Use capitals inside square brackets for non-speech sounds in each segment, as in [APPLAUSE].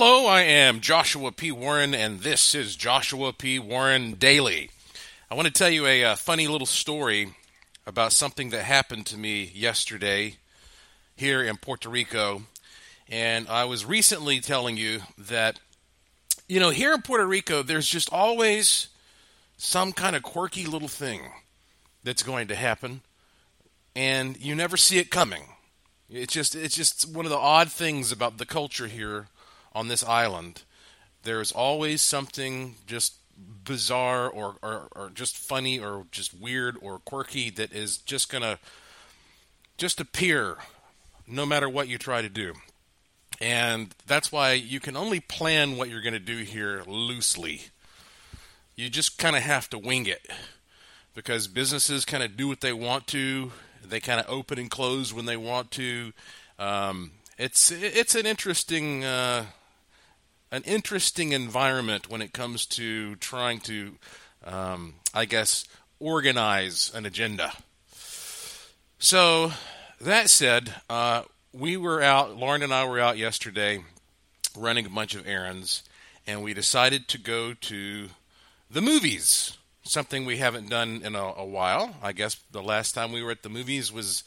Hello, I am Joshua P. Warren, and this is Joshua P. Warren Daily. I want to tell you a, a, uh, funny little story about something that happened to me yesterday here in Puerto Rico. And I was recently telling you that, you know, here in Puerto Rico, there's just always some kind of quirky little thing that's going to happen, and you never see it coming. It's just it's just one of the odd things about the culture here on this island, there's always something just bizarre or, or, or just funny or just weird or quirky that is just going to just appear no matter what you try to do. And that's why you can only plan what you're going to do here loosely. You just kind of have to wing it because businesses kind of do what they want to. They kind of open and close when they want to. Um, it's it's an interesting uh, an interesting environment when it comes to trying to, um, I guess, organize an agenda. So, that said, uh, we were out, Lauren and I were out yesterday running a bunch of errands, and we decided to go to the movies. Something we haven't done in a, a while. I guess the last time we were at the movies was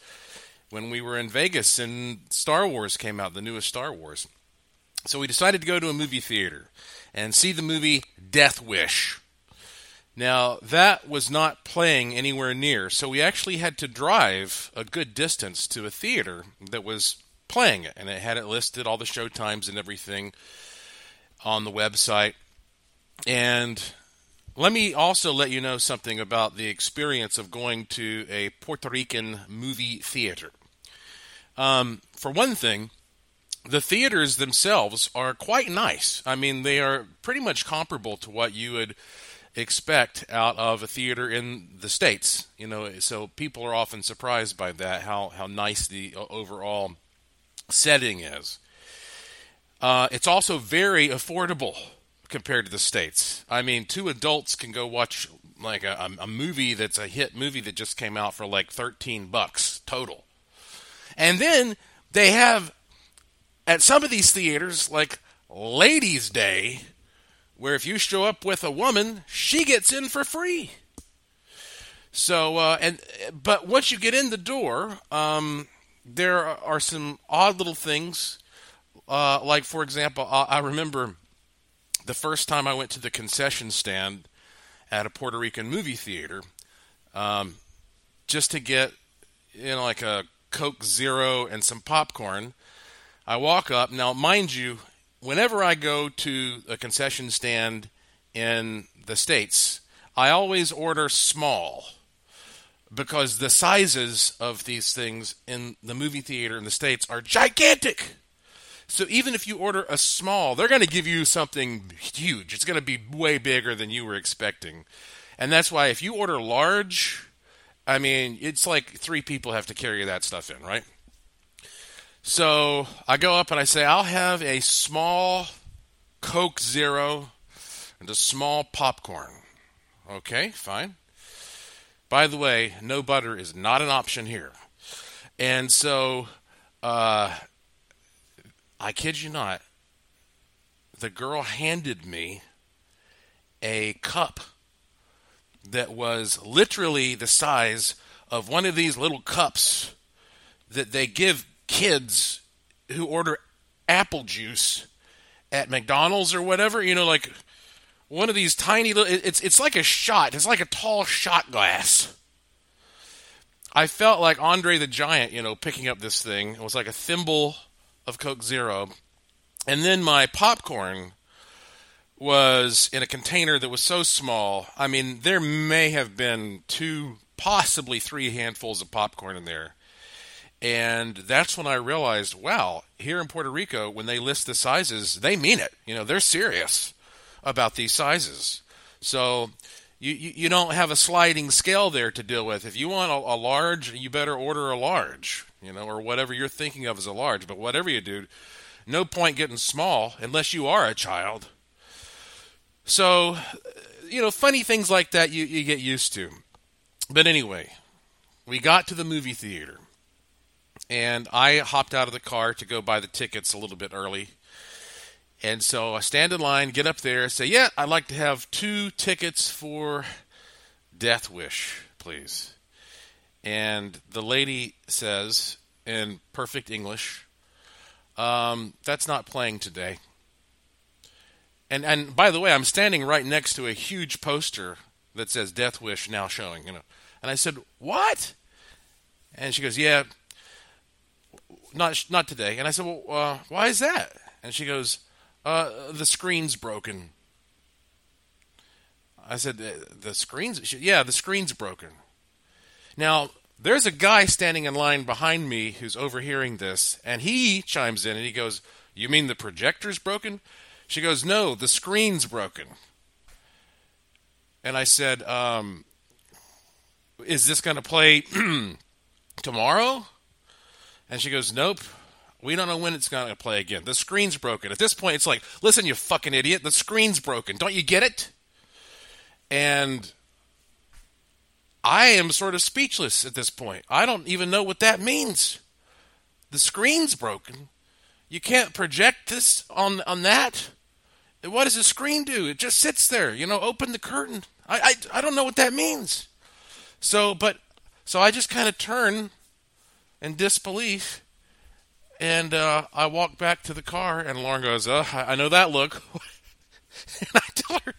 when we were in Vegas and Star Wars came out, the newest Star Wars. So we decided to go to a movie theater and see the movie Death Wish. Now, that was not playing anywhere near, so we actually had to drive a good distance to a theater that was playing it, and it had it listed, all the show times and everything on the website. And let me also let you know something about the experience of going to a Puerto Rican movie theater. Um, for one thing, the theaters themselves are quite nice. I mean, they are pretty much comparable to what you would expect out of a theater in the states. You know, so people are often surprised by that how how nice the overall setting is. Uh, it's also very affordable compared to the states. I mean, two adults can go watch like a, a movie that's a hit movie that just came out for like thirteen bucks total, and then they have at some of these theaters, like Ladies' Day, where if you show up with a woman, she gets in for free. So, uh, and but once you get in the door, um, there are some odd little things. Uh, like, for example, I remember the first time I went to the concession stand at a Puerto Rican movie theater, um, just to get, you know, like a Coke Zero and some popcorn. I walk up. Now, mind you, whenever I go to a concession stand in the States, I always order small because the sizes of these things in the movie theater in the States are gigantic. So even if you order a small, they're going to give you something huge. It's going to be way bigger than you were expecting. And that's why if you order large, I mean, it's like three people have to carry that stuff in, right? So I go up and I say, I'll have a small Coke Zero and a small popcorn. Okay, fine. By the way, no butter is not an option here. And so, uh, I kid you not, the girl handed me a cup that was literally the size of one of these little cups that they give kids who order apple juice at McDonald's or whatever, you know, like one of these tiny little it's it's like a shot. It's like a tall shot glass. I felt like Andre the Giant, you know, picking up this thing. It was like a thimble of Coke Zero. And then my popcorn was in a container that was so small. I mean, there may have been two, possibly three handfuls of popcorn in there. And that's when I realized, wow, here in Puerto Rico, when they list the sizes, they mean it. You know, they're serious about these sizes. So you, you, you don't have a sliding scale there to deal with. If you want a, a large, you better order a large, you know, or whatever you're thinking of as a large. But whatever you do, no point getting small unless you are a child. So, you know, funny things like that you, you get used to. But anyway, we got to the movie theater and I hopped out of the car to go buy the tickets a little bit early. And so I stand in line, get up there, say, "Yeah, I'd like to have two tickets for Death Wish, please." And the lady says in perfect English, um, "That's not playing today." And and by the way, I'm standing right next to a huge poster that says Death Wish now showing, you know. And I said, "What?" And she goes, "Yeah, not not today." And I said, "Well, uh, why is that?" And she goes, uh, "The screen's broken." I said, "The screen's she, yeah, the screen's broken." Now there's a guy standing in line behind me who's overhearing this, and he chimes in and he goes, "You mean the projector's broken?" She goes, "No, the screen's broken." And I said, um, "Is this going to play [CLEARS THROAT] tomorrow?" And she goes, Nope. We don't know when it's going to play again. The screen's broken. At this point, it's like, listen, you fucking idiot. The screen's broken. Don't you get it? And I am sort of speechless at this point. I don't even know what that means. The screen's broken. You can't project this on on that. What does the screen do? It just sits there. You know, open the curtain. I I, I don't know what that means. So, but so I just kind of turn in disbelief. And uh, I walk back to the car, and Lauren goes, uh, I know that look. [LAUGHS] and I tell her,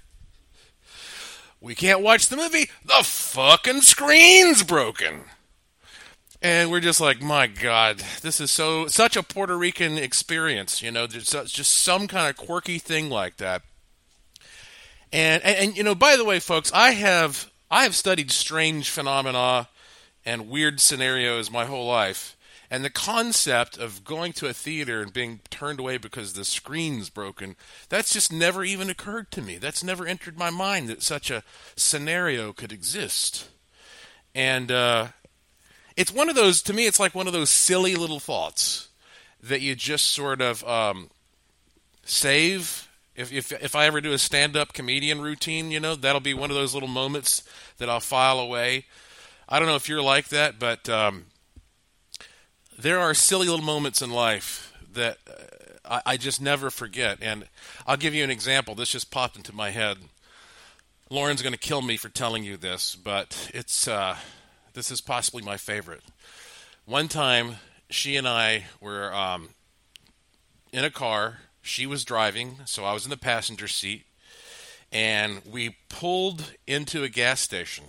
We can't watch the movie. The fucking screen's broken. And we're just like, my God, this is so such a Puerto Rican experience. You know, there's just some kind of quirky thing like that. And, and, and you know, by the way, folks, I have I have studied strange phenomena and weird scenarios my whole life. And the concept of going to a theater and being turned away because the screen's broken, that's just never even occurred to me. That's never entered my mind that such a scenario could exist. And uh, it's one of those, to me, it's like one of those silly little thoughts that you just sort of um, save. If, if, if I ever do a stand up comedian routine, you know, that'll be one of those little moments that I'll file away I don't know if you're like that, but um, there are silly little moments in life that uh, I, I, just never forget. And I'll give you an example. This just popped into my head. Lauren's going to kill me for telling you this, but it's uh, this is possibly my favorite. One time, she and I were um, in a car. She was driving, so I was in the passenger seat, and we pulled into a gas station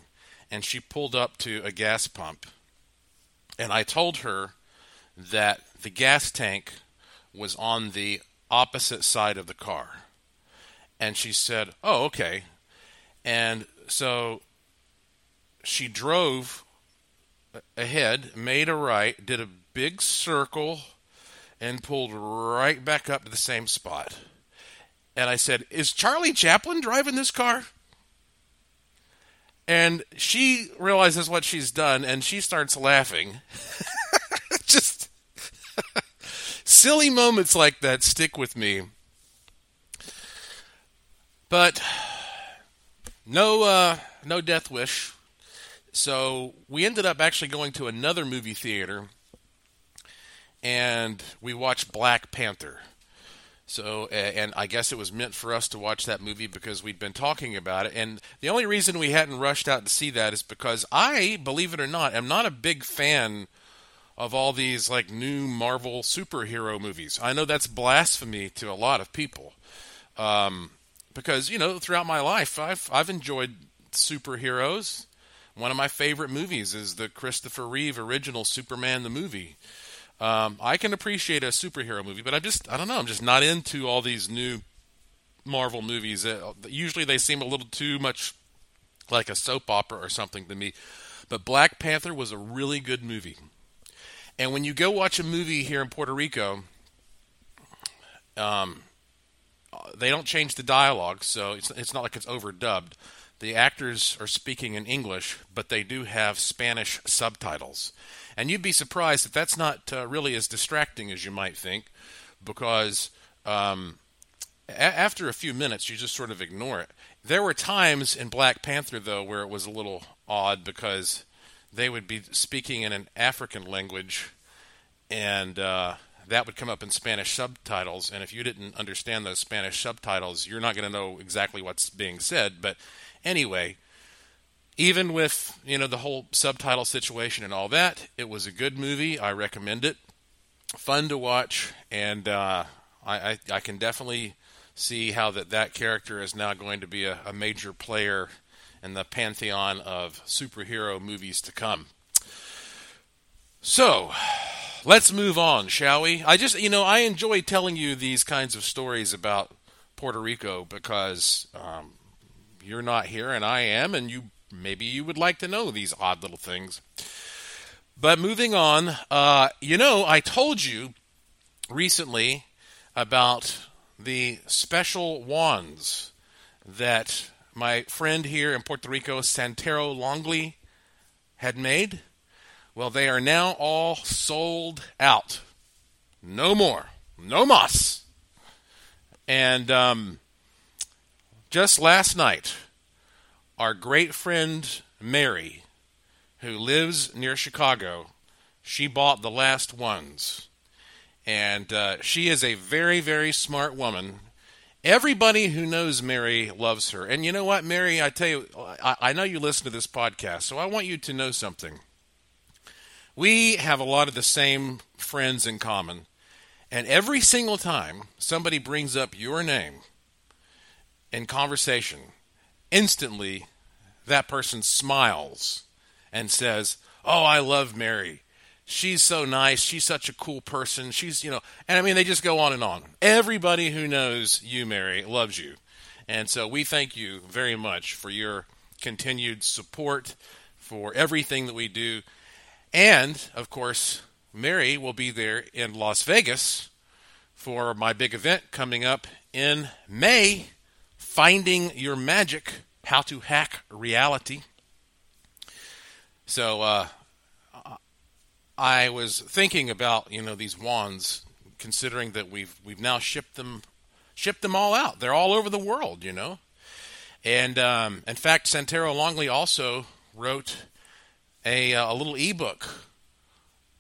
and she pulled up to a gas pump. And I told her that the gas tank was on the opposite side of the car. And she said, Oh, okay. And so she drove ahead, made a right, did a big circle, and pulled right back up to the same spot. And I said, Is Charlie Chaplin driving this car? And she realizes what she's done and she starts laughing. [LAUGHS] Just silly moments like that stick with me. But no uh, no death wish. So we ended up actually going to another movie theater and we watched Black Panther. So, and I guess it was meant for us to watch that movie because we'd been talking about it. And the only reason we hadn't rushed out to see that is because I, believe it or not, am not a big fan of all these like new Marvel superhero movies. I know that's blasphemy to a lot of people, um, because you know throughout my life I've I've enjoyed superheroes. One of my favorite movies is the Christopher Reeve original Superman the movie. Um, I can appreciate a superhero movie, but I'm just I don't know. I'm just not into all these new Marvel movies. Uh, usually they seem a little too much like a soap opera or something to me. But Black Panther was a really good movie. And when you go watch a movie here in Puerto Rico, um, they don't change the dialogue, so it's it's not like it's overdubbed. The actors are speaking in English, but they do have Spanish subtitles. And you'd be surprised that that's not uh, really as distracting as you might think, because um, a- after a few minutes, you just sort of ignore it. There were times in Black Panther, though, where it was a little odd because they would be speaking in an African language, and uh, that would come up in Spanish subtitles. And if you didn't understand those Spanish subtitles, you're not going to know exactly what's being said. But anyway, even with you know the whole subtitle situation and all that, it was a good movie. I recommend it. Fun to watch, and uh, I, I, I can definitely see how that that character is now going to be a, a major player in the pantheon of superhero movies to come. So, let's move on, shall we? I just, you know, I enjoy telling you these kinds of stories about Puerto Rico because um, you're not here and I am, and you maybe you would like to know these odd little things. But moving on, uh, you know, I told you recently about the special wands that my friend here in Puerto Rico, Santero Longley, had made. Well, they are now all sold out. No more. No mas. And um, just last night, our great friend Mary, who lives near Chicago, she bought the last ones. And uh, she is a very, very smart woman. Everybody who knows Mary loves her. And you know what, Mary? I tell you, I, I know you listen to this podcast, so I want you to know something. We have a lot of the same friends in common. And every single time somebody brings up your name in conversation, instantly that person smiles and says, Oh, I love Mary. She's so nice. She's such a cool person. She's, you know, and I mean, they just go on and on. Everybody who knows you, Mary, loves you. And so we thank you very much for your continued support for everything that we do. And, of course, Mary will be there in Las Vegas for my big event coming up in May Finding Your Magic How to Hack Reality. So, uh, I was thinking about you know these wands, considering that we've we've now shipped them shipped them all out. They're all over the world, you know. And um, in fact, Santero Longley also wrote a, uh, a little ebook.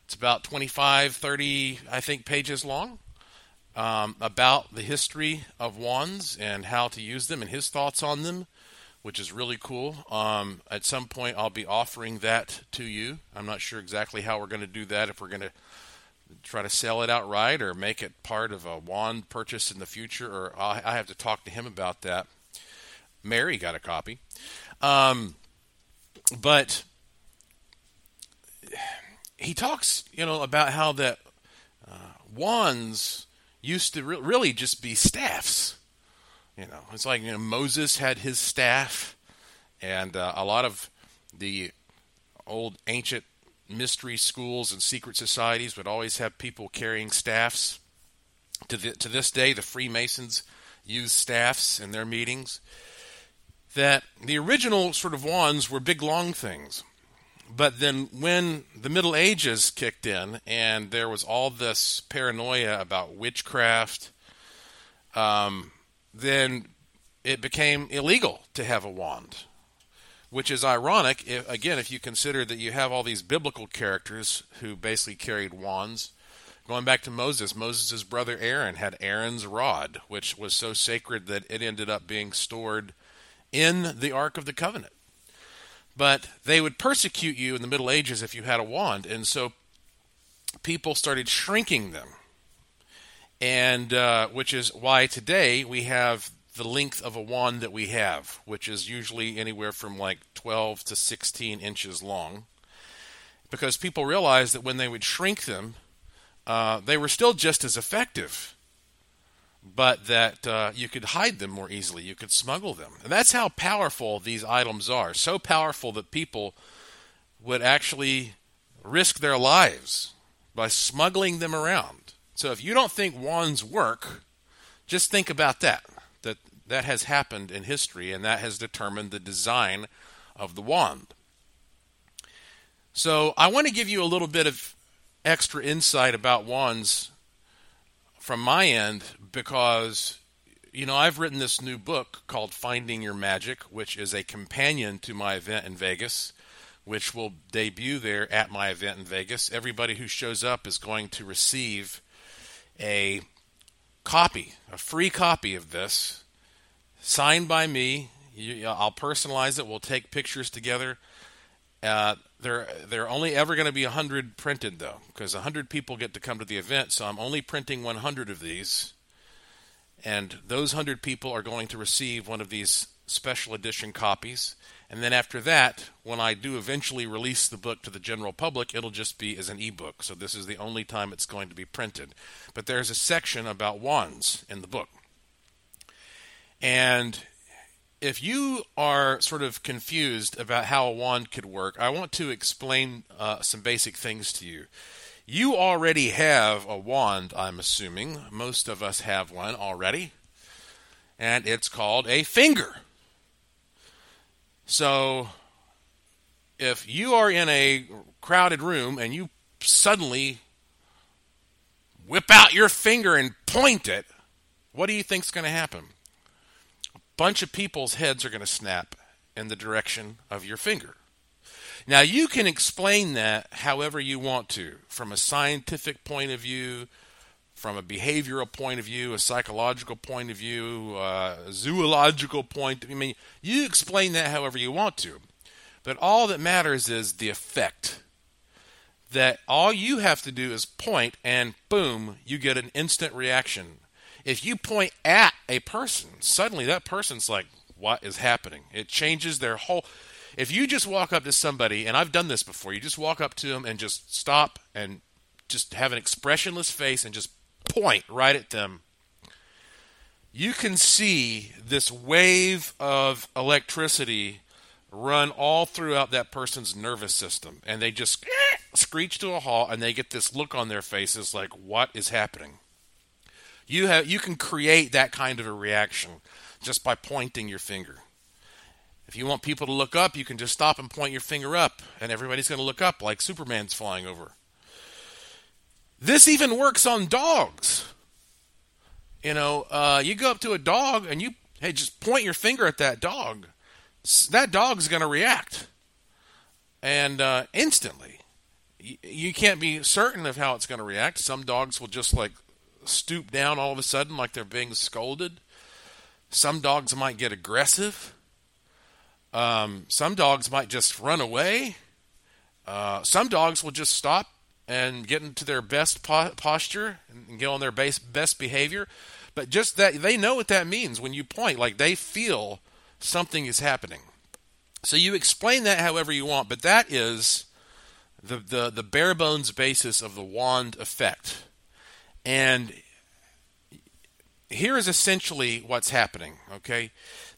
It's about 25, 30, I think, pages long um, about the history of wands and how to use them and his thoughts on them, which is really cool. Um, at some point, I'll be offering that to you. I'm not sure exactly how we're going to do that, if we're going to try to sell it outright or make it part of a wand purchase in the future, or I have to talk to him about that. Mary got a copy. Um, but he talks, you know, about how that uh, wands used to re- really just be staffs. You know, it's like you know Moses had his staff, and uh, a lot of the old ancient mystery schools and secret societies would always have people carrying staffs. To the, to this day, the Freemasons use staffs in their meetings. That the original sort of wands were big long things but then when the Middle Ages kicked in and there was all this paranoia about witchcraft, um, then it became illegal to have a wand, which is ironic. If, again, if you consider that you have all these biblical characters who basically carried wands. Going back to Moses, Moses' brother Aaron had Aaron's rod, which was so sacred that it ended up being stored in the Ark of the Covenant but they would persecute you in the Middle Ages if you had a wand, and so people started shrinking them, and uh, which is why today we have the length of a wand that we have, which is usually anywhere from like 12 to 16 inches long, because people realized that when they would shrink them, uh, they were still just as effective but that uh, you could hide them more easily. You could smuggle them. And that's how powerful these items are. So powerful that people would actually risk their lives by smuggling them around. So if you don't think wands work, just think about that. That that has happened in history and that has determined the design of the wand. So I want to give you a little bit of extra insight about wands from my end because you know I've written this new book called Finding Your Magic, which is a companion to my event in Vegas, which will debut there at my event in Vegas. Everybody who shows up is going to receive a copy, a free copy of this, signed by me. I'll personalize it. We'll take pictures together. Uh, there are only ever going to be 100 printed, though, because 100 people get to come to the event, so I'm only printing 100 of these. And those 100 people are going to receive one of these special edition copies. And then after that, when I do eventually release the book to the general public, it'll just be as an ebook. So this is the only time it's going to be printed. But there's a section about wands in the book. And if you are sort of confused about how a wand could work, I want to explain uh, some basic things to you. You already have a wand, I'm assuming. Most of us have one already. And it's called a finger. So, if you are in a crowded room and you suddenly whip out your finger and point it, what do you think's going to happen? Bunch of people's heads are going to snap in the direction of your finger. Now, you can explain that however you want to, from a scientific point of view, from a behavioral point of view, a psychological point of view, uh, a zoological point. I mean, you explain that however you want to. But all that matters is the effect. That all you have to do is point, and boom, you get an instant reaction. If you point at a person, suddenly that person's like, what is happening? It changes their whole if you just walk up to somebody, and I've done this before, you just walk up to them and just stop and just have an expressionless face and just point right at them, you can see this wave of electricity run all throughout that person's nervous system. And they just [CLEARS THROAT] screech to a halt and they get this look on their faces like, what is happening? You, have, you can create that kind of a reaction just by pointing your finger. If you want people to look up, you can just stop and point your finger up, and everybody's going to look up like Superman's flying over. This even works on dogs. You know, uh, you go up to a dog and you, hey, just point your finger at that dog. That dog's going to react. And uh, instantly. You can't be certain of how it's going to react. Some dogs will just like stoop down all of a sudden like they're being scolded. Some dogs might get aggressive. Um, some dogs might just run away. Uh, some dogs will just stop and get into their best po- posture and get on their base, best behavior. But just that they know what that means when you point, like they feel something is happening. So you explain that however you want, but that is the, the, the bare bones basis of the wand effect. And here is essentially what's happening, okay?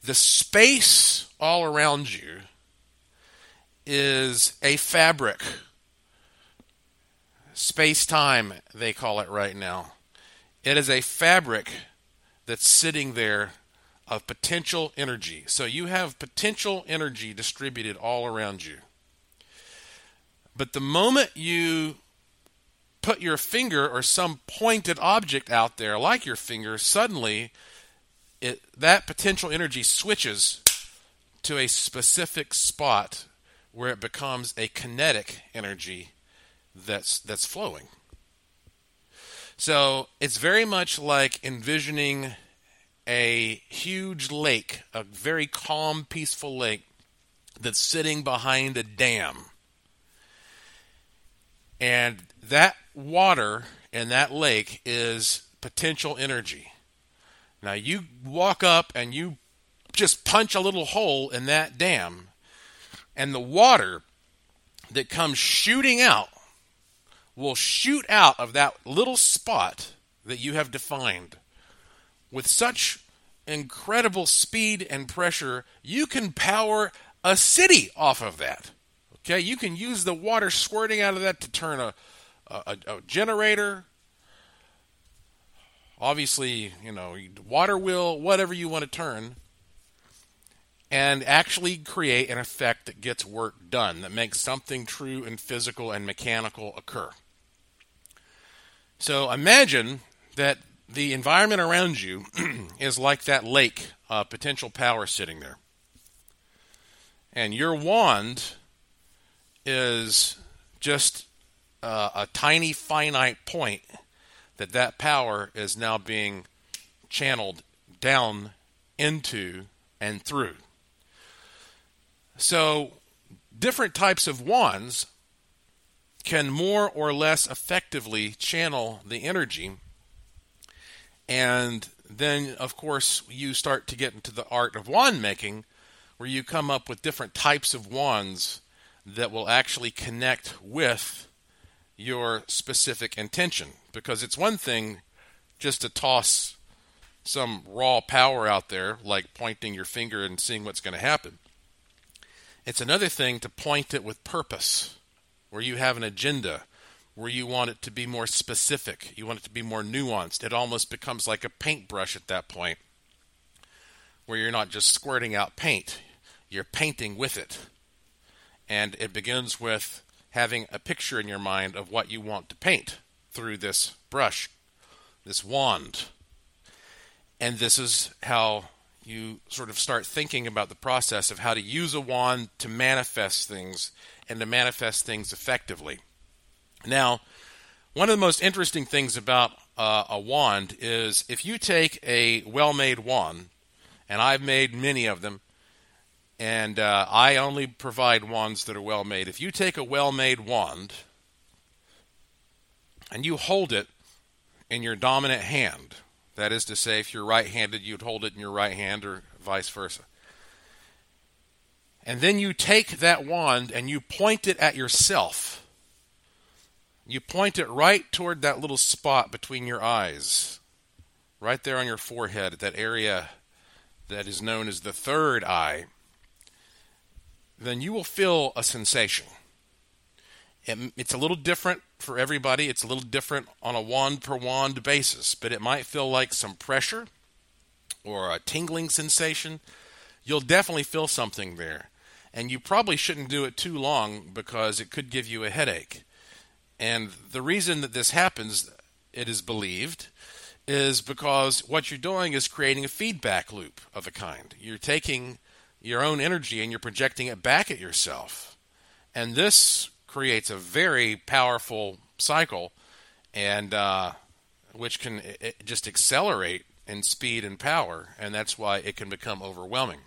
The space all around you is a fabric. Space time, they call it right now. It is a fabric that's sitting there of potential energy. So you have potential energy distributed all around you. But the moment you put your finger or some pointed object out there like your finger, suddenly it, that potential energy switches to a specific spot where it becomes a kinetic energy that's that's flowing. So it's very much like envisioning a huge lake, a very calm, peaceful lake that's sitting behind a dam. And that water in that lake is potential energy. Now you walk up and you just punch a little hole in that dam, and the water that comes shooting out will shoot out of that little spot that you have defined with such incredible speed and pressure, you can power a city off of that. Okay, you can use the water squirting out of that to turn a, a, a generator. Obviously, you know, water wheel, whatever you want to turn, and actually create an effect that gets work done, that makes something true and physical and mechanical occur. So imagine that the environment around you [CLEARS THROAT] is like that lake of potential power sitting there. And your wand is just uh, a tiny finite point that that power is now being channeled down into and through. So, different types of wands can more or less effectively channel the energy. And then, of course, you start to get into the art of wand making, where you come up with different types of wands that will actually connect with your specific intention. Because it's one thing just to toss some raw power out there, like pointing your finger and seeing what's going to happen. It's another thing to point it with purpose, where you have an agenda, where you want it to be more specific, you want it to be more nuanced. It almost becomes like a paintbrush at that point, where you're not just squirting out paint, you're painting with it. And it begins with having a picture in your mind of what you want to paint through this brush, this wand. And this is how you sort of start thinking about the process of how to use a wand to manifest things and to manifest things effectively. Now, one of the most interesting things about uh, a wand is if you take a well made wand, and I've made many of them, and uh, I only provide wands that are well made. If you take a well made wand and you hold it in your dominant hand, that is to say, if you're right handed, you'd hold it in your right hand or vice versa. And then you take that wand and you point it at yourself. You point it right toward that little spot between your eyes, right there on your forehead, that area that is known as the third eye then you will feel a sensation. It, it's a little different for everybody. It's a little different on a wand per wand basis, but it might feel like some pressure or a tingling sensation. You'll definitely feel something there. And you probably shouldn't do it too long because it could give you a headache. And the reason that this happens, it is believed, is because what you're doing is creating a feedback loop of a kind. You're taking your own energy and you're projecting it back at yourself. And this creates a very powerful cycle, and uh, which can just accelerate in speed and power, and that's why it can become overwhelming.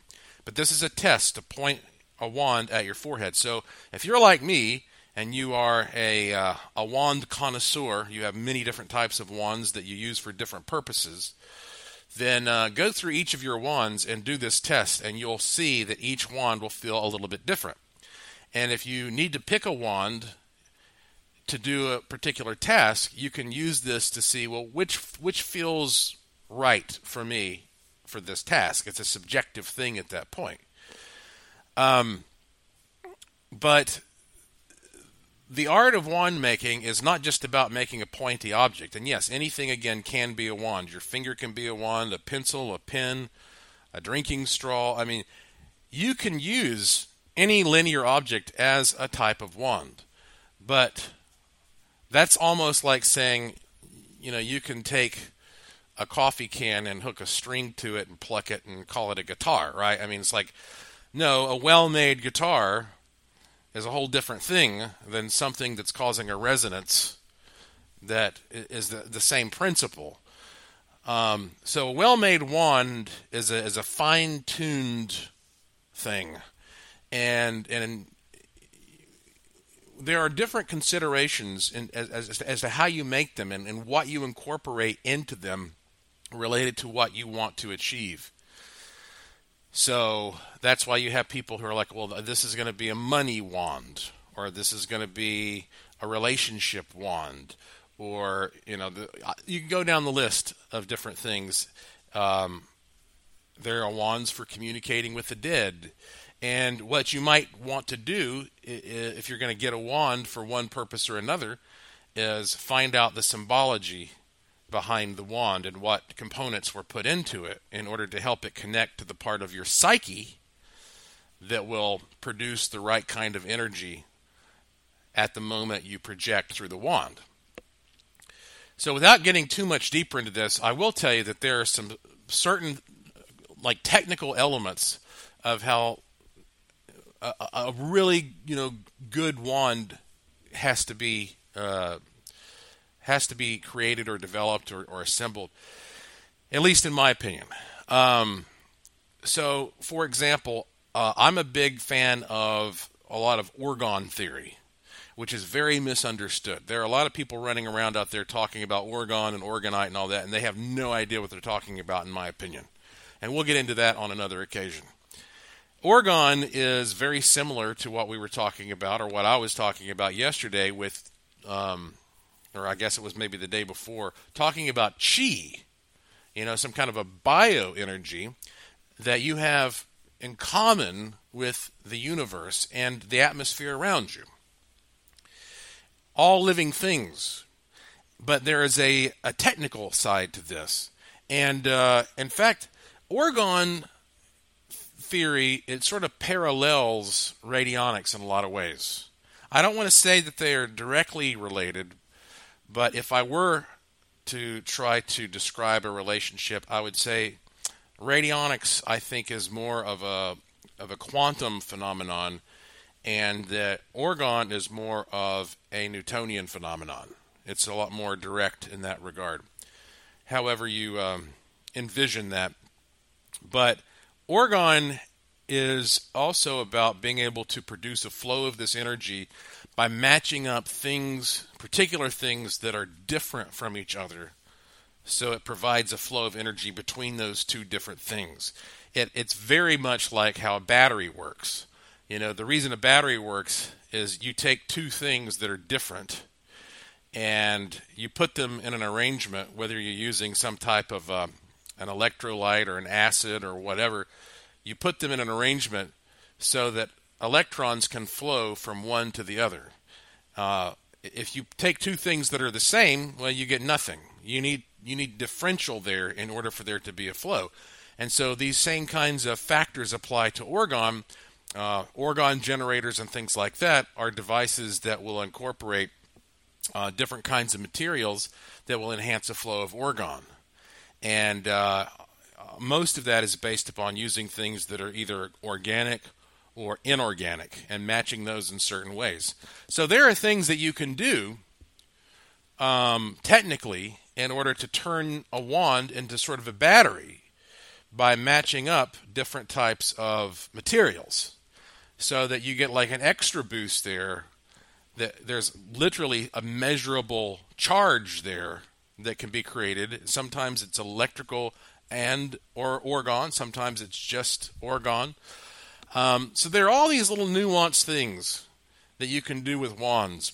But this is a test to point a wand at your forehead. So if you're like me and you are a uh, a wand connoisseur, you have many different types of wands that you use for different purposes then uh, go through each of your wands and do this test, and you'll see that each wand will feel a little bit different. And if you need to pick a wand to do a particular task, you can use this to see well which which feels right for me for this task. It's a subjective thing at that point. Um, but the art of wand making is not just about making a pointy object. And yes, anything again can be a wand. Your finger can be a wand, a pencil, a pen, a drinking straw. I mean, you can use any linear object as a type of wand. But that's almost like saying, you know, you can take a coffee can and hook a string to it and pluck it and call it a guitar, right? I mean, it's like, no, a well made guitar is a whole different thing than something that's causing a resonance that is the, the same principle. Um, so a well-made wand is a, is a fine-tuned thing, and and there are different considerations in, as, as, as to how you make them and, and what you incorporate into them related to what you want to achieve. So that's why you have people who are like, well, this is going to be a money wand, or this is going to be a relationship wand, or you know, the, uh, you can go down the list of different things. Um, there are wands for communicating with the dead. And what you might want to do if you're going to get a wand for one purpose or another is find out the symbology behind the wand and what components were put into it in order to help it connect to the part of your psyche that will produce the right kind of energy at the moment you project through the wand. So, without getting too much deeper into this, I will tell you that there are some certain like technical elements of how a, a really you know good wand has to be uh, has to be created or developed or, or assembled, at least in my opinion. Um, so, for example, uh, I'm a big fan of a lot of orgone theory, which is very misunderstood. There are a lot of people running around out there talking about orgone and orgonite and all that, and they have no idea what they're talking about, in my opinion. And we'll get into that on another occasion. Orgone is very similar to what we were talking about, or what I was talking about yesterday with, um, or I guess it was maybe the day before, talking about chi, you know, some kind of a bioenergy that you have in common with the universe and the atmosphere around you. All living things. But there is a, a technical side to this. And uh, in fact, orgone theory, it sort of parallels radionics in a lot of ways. I don't want to say that they are directly related, but if I were to try to describe a relationship, I would say radionics, I think, is more of a of a quantum phenomenon, and that orgone is more of a Newtonian phenomenon. It's a lot more direct in that regard. However, you um, envision that, but orgone is also about being able to produce a flow of this energy by matching up things, particular things that are different from each other. So it provides a flow of energy between those two different things. It, it's very much like how a battery works. You know, the reason a battery works is you take two things that are different and you put them in an arrangement, whether you're using some type of uh, an electrolyte or an acid or whatever you put them in an arrangement so that electrons can flow from one to the other. Uh, if you take two things that are the same, well, you get nothing. You need you need differential there in order for there to be a flow. And so these same kinds of factors apply to orgone. Uh, orgone generators and things like that are devices that will incorporate uh, different kinds of materials that will enhance the flow of orgone. And uh, most of that is based upon using things that are either organic or inorganic and matching those in certain ways. So there are things that you can do um, technically in order to turn a wand into sort of a battery by matching up different types of materials so that you get like an extra boost there that there's literally a measurable charge there that can be created sometimes it's electrical and or orgone. Sometimes it's just orgone. Um, so there are all these little nuanced things that you can do with wands,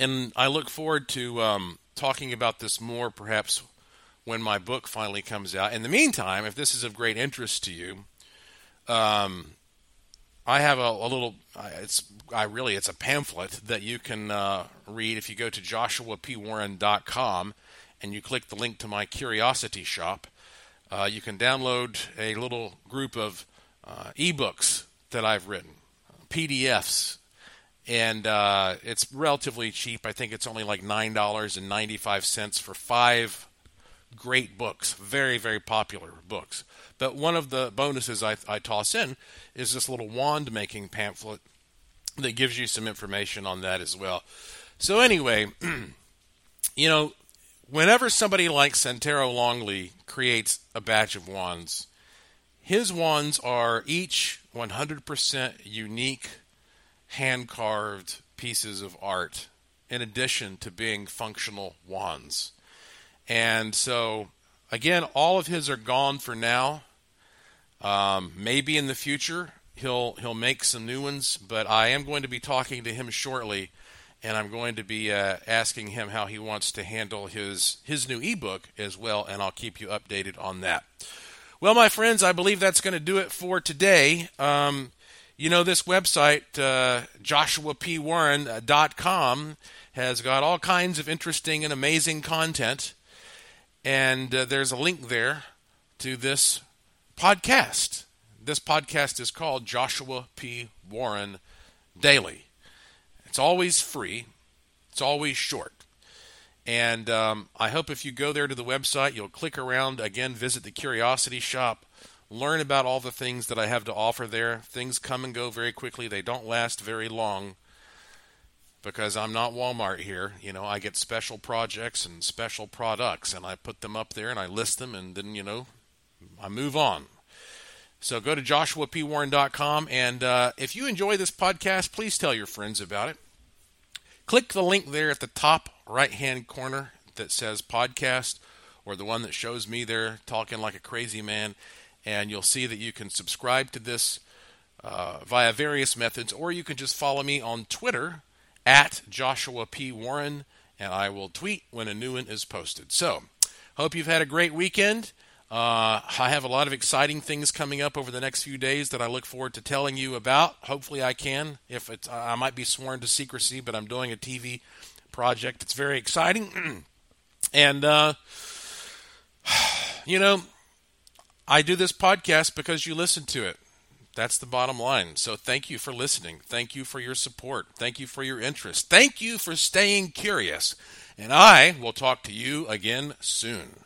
and I look forward to um, talking about this more, perhaps when my book finally comes out. In the meantime, if this is of great interest to you, um, I have a, a, little. It's I really it's a pamphlet that you can uh, read if you go to joshuapwarren.com and you click the link to my curiosity shop uh, you can download a little group of uh, ebooks that I've written, PDFs, and uh, it's relatively cheap. I think it's only like nine dollars and ninety five cents for five great books, very very popular books. But one of the bonuses I, I toss in is this little wand making pamphlet that gives you some information on that as well. So anyway, [CLEARS THROAT] you know, whenever somebody like Santero Longley creates a batch of wands, his wands are each 100% unique, hand carved pieces of art, in addition to being functional wands. And so, again, all of his are gone for now. Um, maybe in the future he'll he'll make some new ones, but I am going to be talking to him shortly and I'm going to be uh, asking him how he wants to handle his his new ebook as well, and I'll keep you updated on that. Well, my friends, I believe that's going to do it for today. Um, you know, this website, uh, joshuapwarren.com, has got all kinds of interesting and amazing content, and uh, there's a link there to this podcast. This podcast is called Joshua P. Warren Daily. It's always free, it's always short. And um, I hope if you go there to the website, you'll click around again, visit the Curiosity Shop, learn about all the things that I have to offer there. Things come and go very quickly, they don't last very long. because I'm not Walmart here. You know, I get special projects and special products, and I put them up there and I list them, and then you know, I move on. So go to joshuapwarren.com, and uh, if you enjoy this podcast, please tell your friends about it. Click the link there at the top right hand corner that says podcast, or the one that shows me there talking like a crazy man, and you'll see that you can subscribe to this uh, via various methods, or you can just follow me on Twitter at Joshua P. Warren, and I will tweet when a new one is posted. So, hope you've had a great weekend. Uh, I have a lot of exciting things coming up over the next few days that I look forward to telling you about. Hopefully, I can. If it's, I might be sworn to secrecy, but I'm doing a TV project. It's very exciting, [CLEARS THROAT] and uh, [SIGHS] you know, I do this podcast because you listen to it. That's the bottom line. So thank you for listening. Thank you for your support. Thank you for your interest. Thank you for staying curious. And I will talk to you again soon.